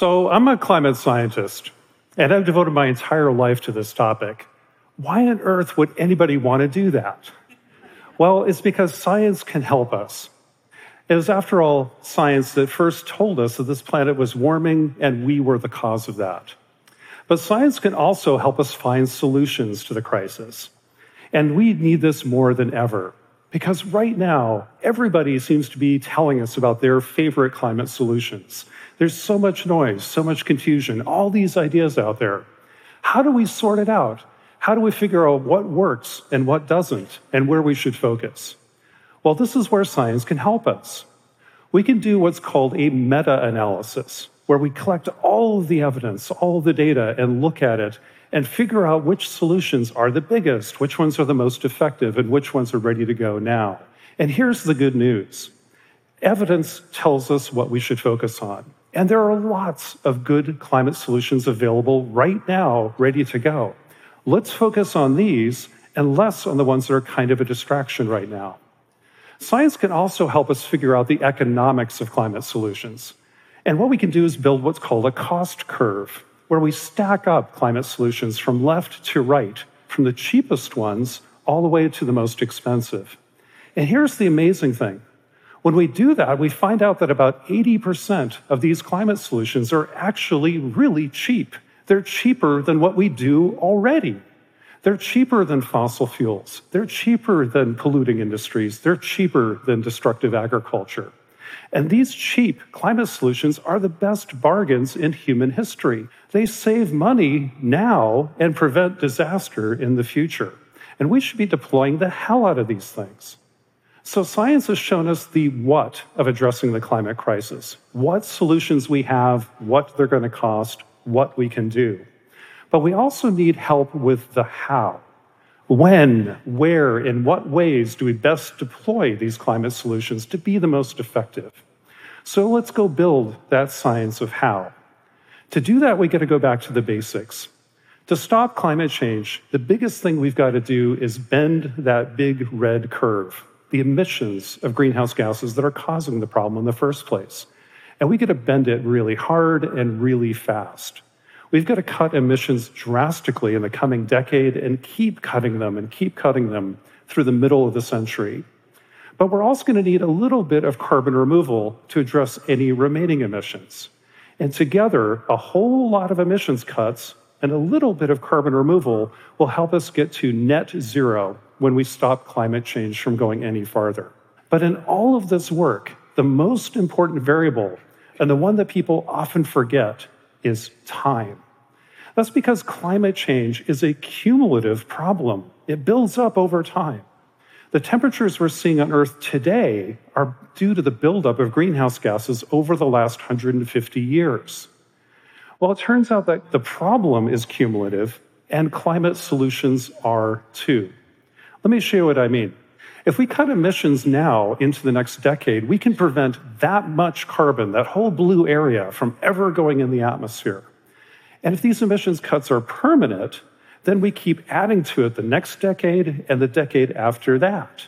So, I'm a climate scientist, and I've devoted my entire life to this topic. Why on earth would anybody want to do that? Well, it's because science can help us. It was, after all, science that first told us that this planet was warming and we were the cause of that. But science can also help us find solutions to the crisis. And we need this more than ever because right now, everybody seems to be telling us about their favorite climate solutions. There's so much noise, so much confusion, all these ideas out there. How do we sort it out? How do we figure out what works and what doesn't, and where we should focus? Well, this is where science can help us. We can do what's called a meta analysis, where we collect all of the evidence, all of the data, and look at it and figure out which solutions are the biggest, which ones are the most effective, and which ones are ready to go now. And here's the good news evidence tells us what we should focus on. And there are lots of good climate solutions available right now, ready to go. Let's focus on these and less on the ones that are kind of a distraction right now. Science can also help us figure out the economics of climate solutions. And what we can do is build what's called a cost curve, where we stack up climate solutions from left to right, from the cheapest ones all the way to the most expensive. And here's the amazing thing when we do that, we find out that about 80% of these climate solutions are actually really cheap. They're cheaper than what we do already. They're cheaper than fossil fuels. They're cheaper than polluting industries. They're cheaper than destructive agriculture. And these cheap climate solutions are the best bargains in human history. They save money now and prevent disaster in the future. And we should be deploying the hell out of these things. So, science has shown us the what of addressing the climate crisis what solutions we have, what they're going to cost, what we can do. But we also need help with the how. When, where, in what ways do we best deploy these climate solutions to be the most effective? So let's go build that science of how. To do that, we got to go back to the basics. To stop climate change, the biggest thing we've got to do is bend that big red curve the emissions of greenhouse gases that are causing the problem in the first place. And we got to bend it really hard and really fast. We've got to cut emissions drastically in the coming decade and keep cutting them and keep cutting them through the middle of the century. But we're also going to need a little bit of carbon removal to address any remaining emissions. And together, a whole lot of emissions cuts and a little bit of carbon removal will help us get to net zero when we stop climate change from going any farther. But in all of this work, the most important variable, and the one that people often forget, is time. That's because climate change is a cumulative problem, it builds up over time. The temperatures we're seeing on Earth today are due to the buildup of greenhouse gases over the last 150 years. Well, it turns out that the problem is cumulative and climate solutions are too. Let me show you what I mean. If we cut emissions now into the next decade, we can prevent that much carbon, that whole blue area, from ever going in the atmosphere. And if these emissions cuts are permanent, then we keep adding to it the next decade and the decade after that,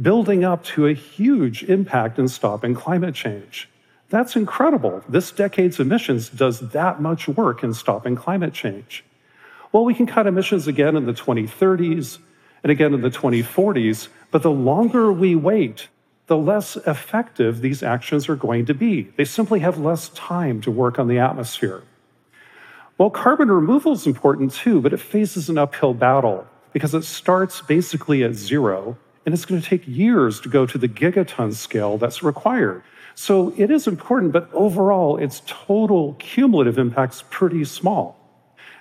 building up to a huge impact in stopping climate change. That's incredible. This decade's emissions does that much work in stopping climate change. Well, we can cut emissions again in the 2030s and again in the 2040s, but the longer we wait, the less effective these actions are going to be. They simply have less time to work on the atmosphere. Well, carbon removal is important too, but it faces an uphill battle because it starts basically at zero, and it's going to take years to go to the gigaton scale that's required. So it is important, but overall, its total cumulative impact's pretty small.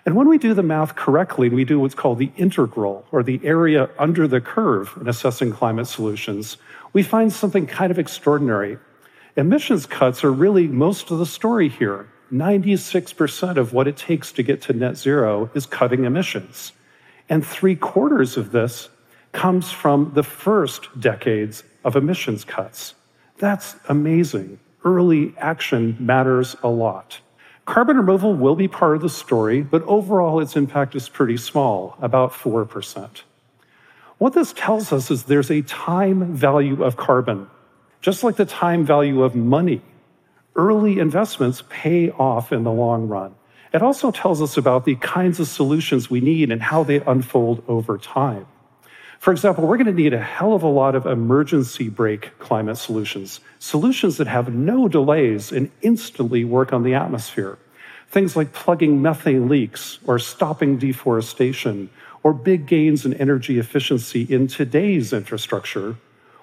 And when we do the math correctly, and we do what's called the integral, or the area under the curve in assessing climate solutions, we find something kind of extraordinary. Emissions cuts are really most of the story here. 96% of what it takes to get to net zero is cutting emissions. And three quarters of this comes from the first decades of emissions cuts. That's amazing. Early action matters a lot. Carbon removal will be part of the story, but overall its impact is pretty small, about 4%. What this tells us is there's a time value of carbon, just like the time value of money. Early investments pay off in the long run. It also tells us about the kinds of solutions we need and how they unfold over time. For example, we're going to need a hell of a lot of emergency brake climate solutions, solutions that have no delays and instantly work on the atmosphere. Things like plugging methane leaks or stopping deforestation or big gains in energy efficiency in today's infrastructure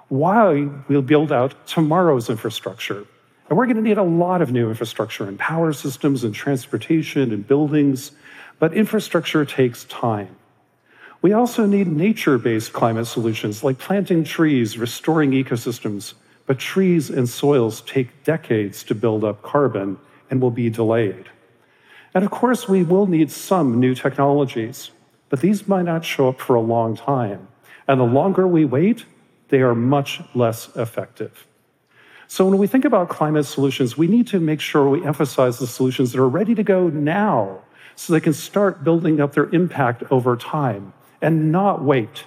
while we'll build out tomorrow's infrastructure. And we're going to need a lot of new infrastructure in power systems and transportation and buildings, but infrastructure takes time. We also need nature based climate solutions like planting trees, restoring ecosystems. But trees and soils take decades to build up carbon and will be delayed. And of course, we will need some new technologies, but these might not show up for a long time. And the longer we wait, they are much less effective. So, when we think about climate solutions, we need to make sure we emphasize the solutions that are ready to go now so they can start building up their impact over time and not wait.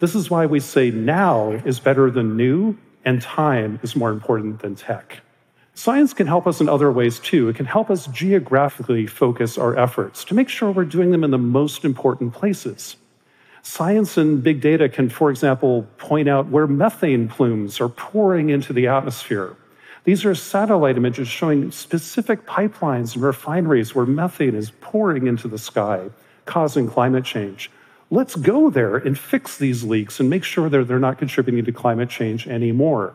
This is why we say now is better than new, and time is more important than tech. Science can help us in other ways too. It can help us geographically focus our efforts to make sure we're doing them in the most important places. Science and big data can, for example, point out where methane plumes are pouring into the atmosphere. These are satellite images showing specific pipelines and refineries where methane is pouring into the sky, causing climate change. Let's go there and fix these leaks and make sure that they're not contributing to climate change anymore.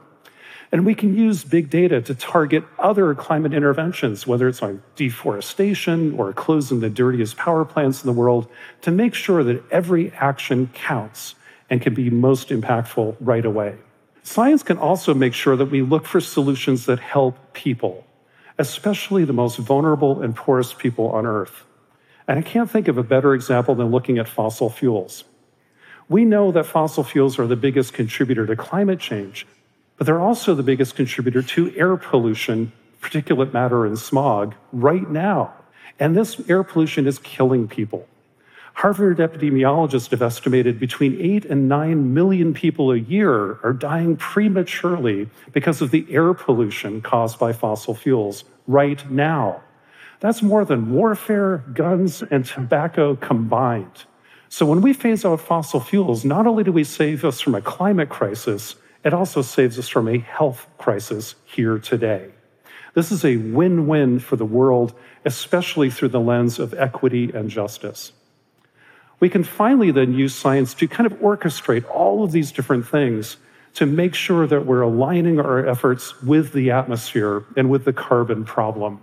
And we can use big data to target other climate interventions, whether it's on deforestation or closing the dirtiest power plants in the world, to make sure that every action counts and can be most impactful right away. Science can also make sure that we look for solutions that help people, especially the most vulnerable and poorest people on Earth. And I can't think of a better example than looking at fossil fuels. We know that fossil fuels are the biggest contributor to climate change, but they're also the biggest contributor to air pollution, particulate matter, and smog right now. And this air pollution is killing people. Harvard epidemiologists have estimated between 8 and 9 million people a year are dying prematurely because of the air pollution caused by fossil fuels right now. That's more than warfare, guns, and tobacco combined. So when we phase out fossil fuels, not only do we save us from a climate crisis, it also saves us from a health crisis here today. This is a win win for the world, especially through the lens of equity and justice. We can finally then use science to kind of orchestrate all of these different things to make sure that we're aligning our efforts with the atmosphere and with the carbon problem.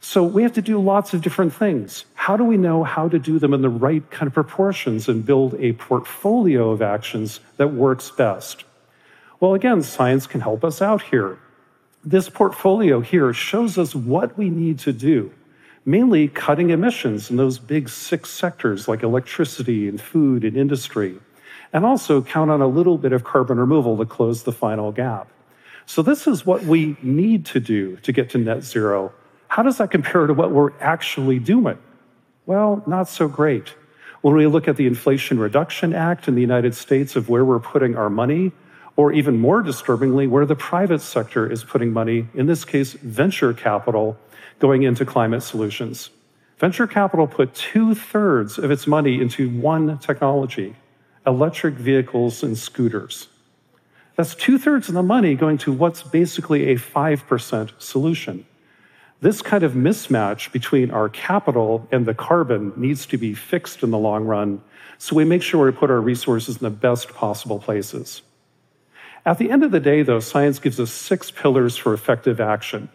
So we have to do lots of different things. How do we know how to do them in the right kind of proportions and build a portfolio of actions that works best? Well, again, science can help us out here. This portfolio here shows us what we need to do, mainly cutting emissions in those big six sectors like electricity and food and industry, and also count on a little bit of carbon removal to close the final gap. So, this is what we need to do to get to net zero how does that compare to what we're actually doing? Well, not so great. When we look at the Inflation Reduction Act in the United States of where we're putting our money, or even more disturbingly, where the private sector is putting money, in this case, venture capital, going into climate solutions. Venture capital put two thirds of its money into one technology electric vehicles and scooters. That's two thirds of the money going to what's basically a 5% solution. This kind of mismatch between our capital and the carbon needs to be fixed in the long run so we make sure we put our resources in the best possible places. At the end of the day, though, science gives us six pillars for effective action.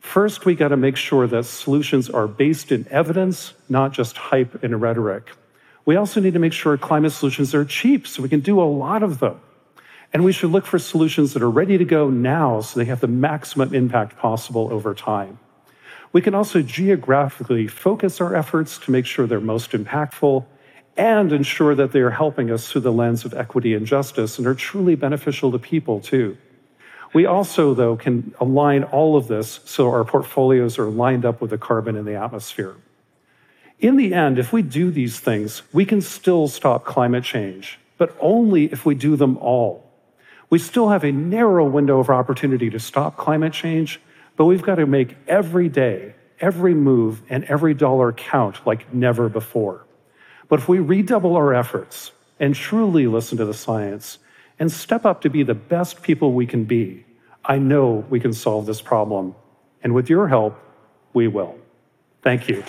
First, we got to make sure that solutions are based in evidence, not just hype and rhetoric. We also need to make sure climate solutions are cheap so we can do a lot of them. And we should look for solutions that are ready to go now so they have the maximum impact possible over time. We can also geographically focus our efforts to make sure they're most impactful and ensure that they are helping us through the lens of equity and justice and are truly beneficial to people too. We also, though, can align all of this so our portfolios are lined up with the carbon in the atmosphere. In the end, if we do these things, we can still stop climate change, but only if we do them all. We still have a narrow window of opportunity to stop climate change, But we've got to make every day, every move, and every dollar count like never before. But if we redouble our efforts and truly listen to the science and step up to be the best people we can be, I know we can solve this problem. And with your help, we will. Thank you.